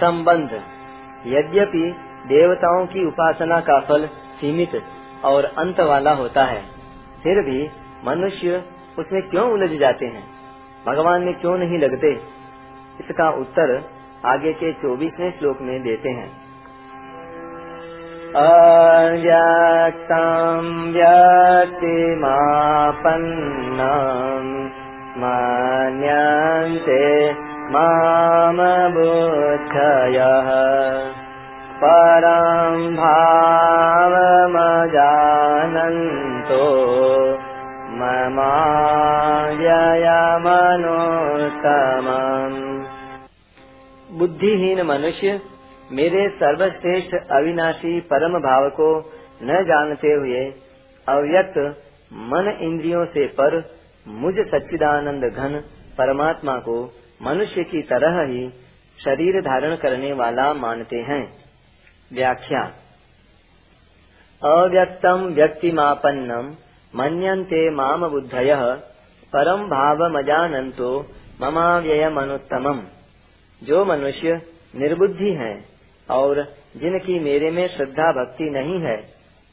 संबंध। यद्यपि देवताओं की उपासना का फल सीमित और अंत वाला होता है, फिर भी मनुष्य उसमें क्यों उलझ जाते हैं? भगवान में क्यों नहीं लगते? इसका उत्तर आगे के चौबीसवें श्लोक में देते हैं। अव्यक्तं व्यक्तिमापन्नं मामबुद्धयः परं भावमजानन्तो ममायमनोत्तमम् बुद्धिहीन मनुष्य मेरे सर्वश्रेष्ठ अविनाशी परम भाव को न जानते हुए अव्यक्त मन इंद्रियों से पर मुझ सच्चिदानंद घन परमात्मा को मनुष्य की तरह ही शरीर धारण करने वाला मानते हैं। व्याख्या। अव्यक्तम व्यक्तिमापन्नम मन्यन्ते माम बुद्धय परम भाव मजानंतो ममाव्यय मनुत्तमम जो मनुष्य निर्बुद्धि हैं और जिनकी मेरे में श्रद्धा भक्ति नहीं है,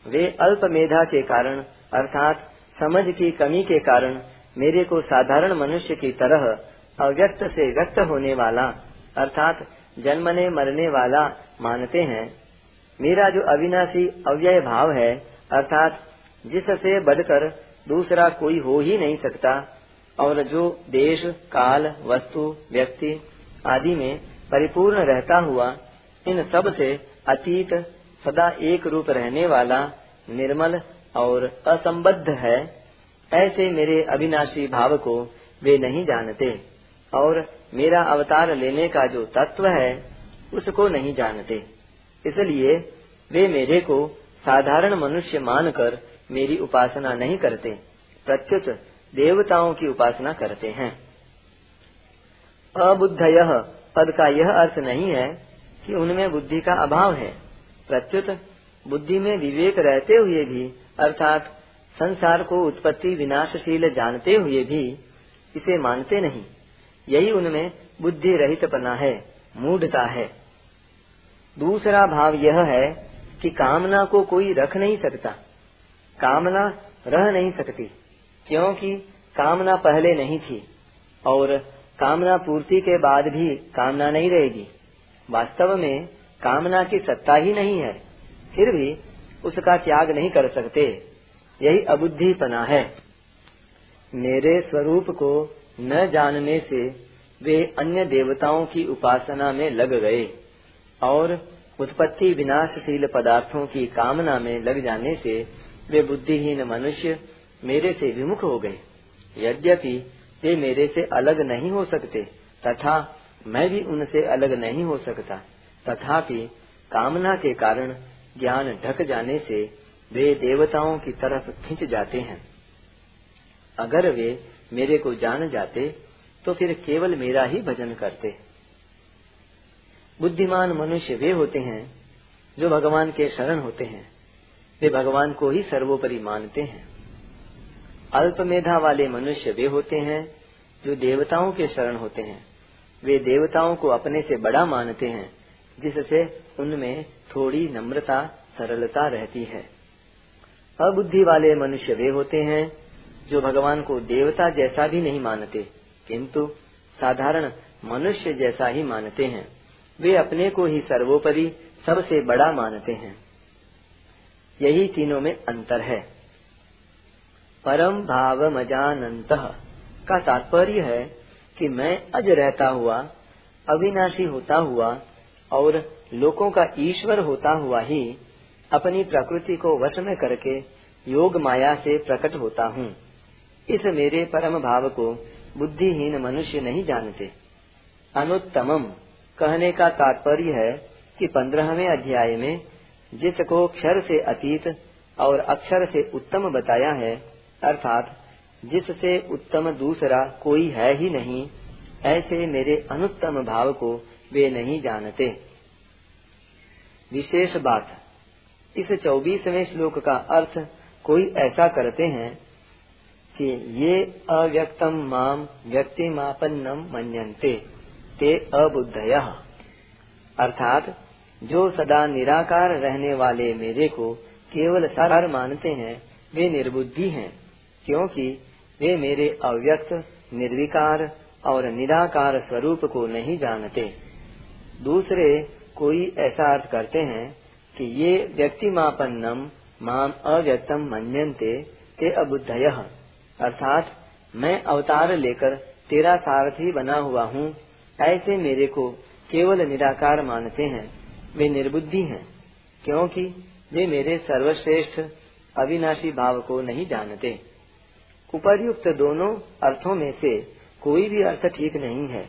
वे अल्प मेधा के कारण, अर्थात समझ की कमी के कारण, मेरे को साधारण मनुष्य की तरह अव्यक्त से व्यक्त होने वाला, अर्थात जन्मने, मरने वाला मानते हैं। मेरा जो अविनाशी अव्यय भाव है, अर्थात जिससे बढ़कर दूसरा कोई हो ही नहीं सकता, और जो देश, काल, वस्तु, व्यक्ति आदि में परिपूर्ण रहता हुआ, इन सबसे अतीत सदा एक रूप रहने वाला, निर्मल और असंबद्ध है, ऐसे मेरे अविनाशी भाव को वे नहीं जानते। और मेरा अवतार लेने का जो तत्व है, उसको नहीं जानते। इसलिए वे मेरे को साधारण मनुष्य मानकर मेरी उपासना नहीं करते, प्रत्युत देवताओं की उपासना करते हैं। अबुद्धय, पद का यह अर्थ नहीं है कि उनमें बुद्धि का अभाव है। प्रत्युत बुद्धि में विवेक रहते हुए भी, अर्थात संसार को उत्पत्ति विनाशशील जानते हुए भी, इसे मानते नहीं। यही उनमें बुद्धि रहित पना है, मूढ़ता है। दूसरा भाव यह है कि कामना को कोई रख नहीं सकता। कामना रह नहीं सकती, क्योंकि कामना पहले नहीं थी, और कामना पूर्ति के बाद भी कामना नहीं रहेगी। वास्तव में कामना की सत्ता ही नहीं है, फिर भी उसका त्याग नहीं कर सकते। यही अबुद्धिपना है। मेरे स्वरूप को न जानने से वे अन्य देवताओं की उपासना में लग गए और उत्पत्ति विनाशशील पदार्थों की कामना में लग जाने से वे बुद्धिहीन मनुष्य मेरे से विमुख हो गए। यद्यपि वे मेरे से अलग नहीं हो सकते, तथा मैं भी उनसे अलग नहीं हो सकता, तथापि कामना के कारण ज्ञान ढक जाने से वे देवताओं की तरफ़ खिंच जाते हैं। अगर वे मेरे को जान जाते तो फिर केवल मेरा ही भजन करते। बुद्धिमान मनुष्य वे होते हैं, जो भगवान के शरण होते हैं। वे भगवान को ही सर्वोपरि मानते हैं। अल्प मेधा वाले मनुष्य वे होते हैं, जो देवताओं के शरण होते हैं। वे देवताओं को अपने से बड़ा मानते हैं, जिससे उनमें थोड़ी नम्रता, सरलता रहती है। अबुद्धि वाले मनुष्य वे होते हैं जो भगवान को देवता जैसा भी नहीं मानते, किंतु साधारण मनुष्य जैसा ही मानते हैं। वे अपने को ही सर्वोपरि सबसे बड़ा मानते हैं। यही तीनों में अंतर है। परम भाव मजानंत का तात्पर्य है कि मैं अज रहता हुआ, अविनाशी होता हुआ और लोगों का ईश्वर होता हुआ ही अपनी प्रकृति को वश में करके योग माया से प्रकट होता हूँ। इस मेरे परम भाव को बुद्धिहीन मनुष्य नहीं जानते। अनुत्तमम कहने का तात्पर्य है कि पंद्रहवें अध्याय में जिसको क्षर से अतीत और अक्षर से उत्तम बताया है, अर्थात जिससे उत्तम दूसरा कोई है ही नहीं, ऐसे मेरे अनुत्तम भाव को वे नहीं जानते। विशेष बात, इस चौबीसवें श्लोक का अर्थ कोई ऐसा करते हैं कि ये अव्यक्तम माम व्यक्ति मापन्नम मनते ते अबुद्धय। अर्थात, जो सदा निराकार रहने वाले मेरे को केवल साकार मानते हैं, वे निर्बुद्धि हैं, क्योंकि वे मेरे अव्यक्त, निर्विकार और निराकार स्वरूप को नहीं जानते। दूसरे, कोई ऐसा अर्थ करते हैं कि ये व्यक्तिमापन्नम माम अव्यक्तम मनते ते अबुद्धय। अर्थात मैं अवतार लेकर तेरा सारथी बना हुआ हूँ। ऐसे मेरे को केवल निराकार मानते हैं। वे निर्बुद्धि हैं, क्योंकि वे मेरे सर्वश्रेष्ठ अविनाशी भाव को नहीं जानते। उपर्युक्त दोनों अर्थों में से कोई भी अर्थ ठीक नहीं है,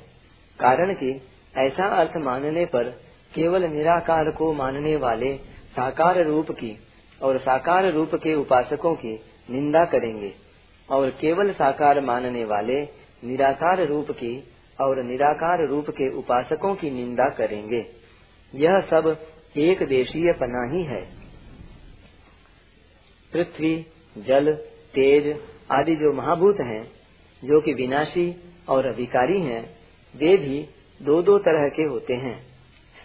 कारण कि ऐसा अर्थ मानने पर केवल निराकार को मानने वाले साकार रूप की और साकार रूप के उपासकों की निंदा करेंगे। और केवल साकार मानने वाले निराकार रूप की और निराकार रूप के उपासकों की निंदा करेंगे। यह सब एक देशीय पना ही है। पृथ्वी, जल, तेज आदि जो महाभूत हैं, जो कि विनाशी और विकारी हैं, वे भी दो दो तरह के होते हैं,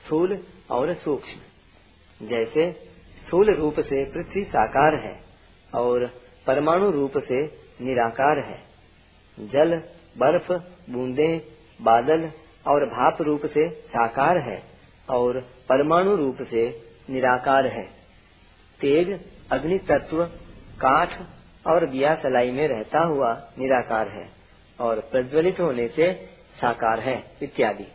स्थूल और सूक्ष्म। जैसे स्थूल रूप से पृथ्वी साकार है और परमाणु रूप से निराकार है। जल, बर्फ़, बूंदे, बादल और भाप रूप से साकार है और परमाणु रूप से निराकार है। तेज, अग्नि तत्व, काठ और दिया सलाई में रहता हुआ निराकार है और प्रज्वलित होने से साकार है, इत्यादि।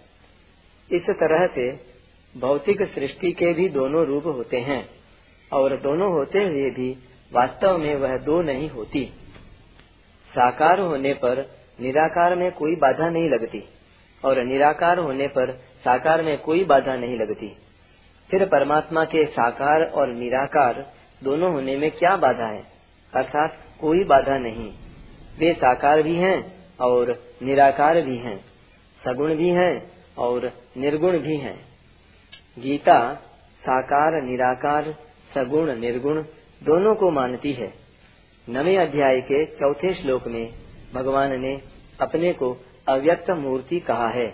इस तरह से भौतिक सृष्टि के भी दोनों रूप होते हैं और दोनों होते हुए भी वास्तव में वह दो नहीं होती। साकार होने पर निराकार में कोई बाधा नहीं लगती, और निराकार होने पर साकार में कोई बाधा नहीं लगती। फिर परमात्मा के साकार और निराकार दोनों होने में क्या बाधा है? अर्थात कोई बाधा नहीं। वे साकार भी हैं और निराकार भी हैं, सगुण भी हैं और निर्गुण भी हैं। गीता, साकार, निराकार, सगुण, निर्गुण दोनों को मानती है। नवे अध्याय के चौथे श्लोक में भगवान ने अपने को अव्यक्त मूर्ति कहा है।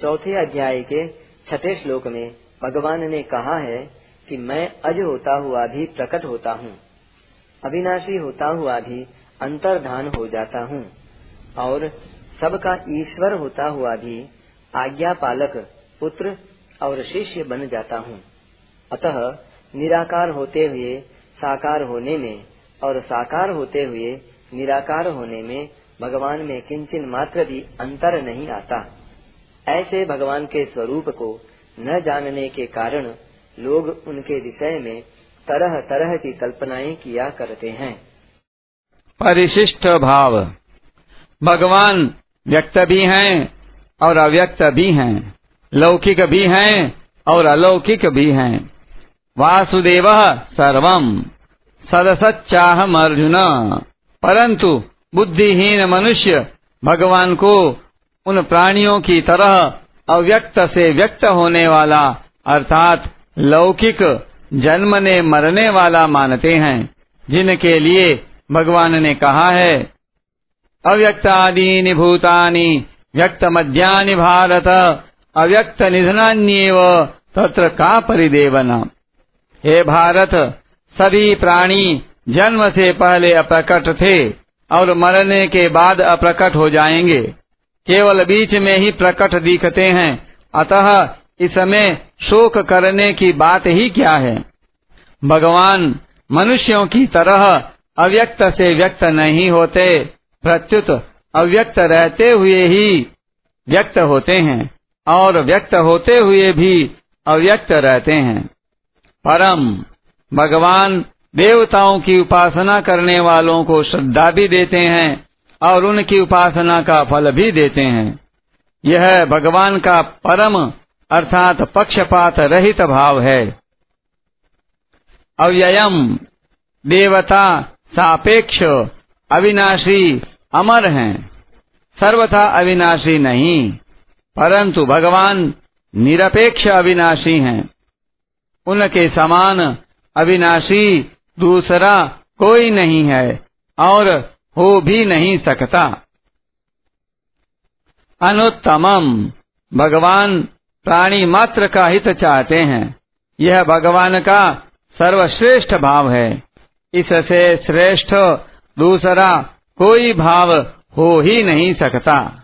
चौथे अध्याय के छठे श्लोक में भगवान ने कहा है कि मैं अज होता हुआ भी प्रकट होता हूँ। अविनाशी होता हुआ भी अंतर्धान हो जाता हूँ। और सबका ईश्वर होता हुआ भी आज्ञा पालक पुत्र और शिष्य बन जाता हूँ। अतः निराकार होते हुए साकार होने में और साकार होते हुए निराकार होने में भगवान में किंचन मात्र भी अंतर नहीं आता। ऐसे भगवान के स्वरूप को न जानने के कारण लोग उनके विषय में तरह तरह की कल्पनाएँ किया करते हैं। परिशिष्ट भाव। भगवान व्यक्त भी हैं और अव्यक्त भी हैं, लौकिक भी हैं और अलौकिक भी हैं। वासुदेव सर्वम। सदसच्चाहम अर्जुन परंतु बुद्धिहीन मनुष्य भगवान को उन प्राणियों की तरह अव्यक्त से व्यक्त होने वाला, अर्थात लौकिक जन्मने मरने वाला मानते हैं, जिनके लिए भगवान ने कहा है, अव्यक्तादीनि भूतानि व्यक्त मध्यानि भारत, अव्यक्त निधनान्येव, तत्र का परिदेवन? हे भारत, सभी प्राणी जन्म से पहले अप्रकट थे और मरने के बाद अप्रकट हो जाएँगे। केवल बीच में ही प्रकट दिखते हैं। अतः इसमें शोक करने की बात ही क्या है? भगवान मनुष्यों की तरह अव्यक्त से व्यक्त नहीं होते, प्रत्युत अव्यक्त रहते हुए ही व्यक्त होते हैं और व्यक्त होते हुए भी अव्यक्त रहते हैं। परम भगवान देवताओं की उपासना करने वालों को श्रद्धा भी देते हैं और उनकी उपासना का फल भी देते हैं। यह भगवान का परम अर्थात पक्षपात रहित भाव है। अव्ययम देवता सापेक्ष अविनाशी अमर हैं। सर्वथा अविनाशी नहीं, परंतु भगवान निरपेक्ष अविनाशी हैं। उनके समान अविनाशी दूसरा कोई नहीं है और हो भी नहीं सकता। अनुत्तमम। भगवान प्राणी मात्र का हित चाहते हैं। यह भगवान का सर्वश्रेष्ठ भाव है। इससे श्रेष्ठ दूसरा कोई भाव हो ही नहीं सकता।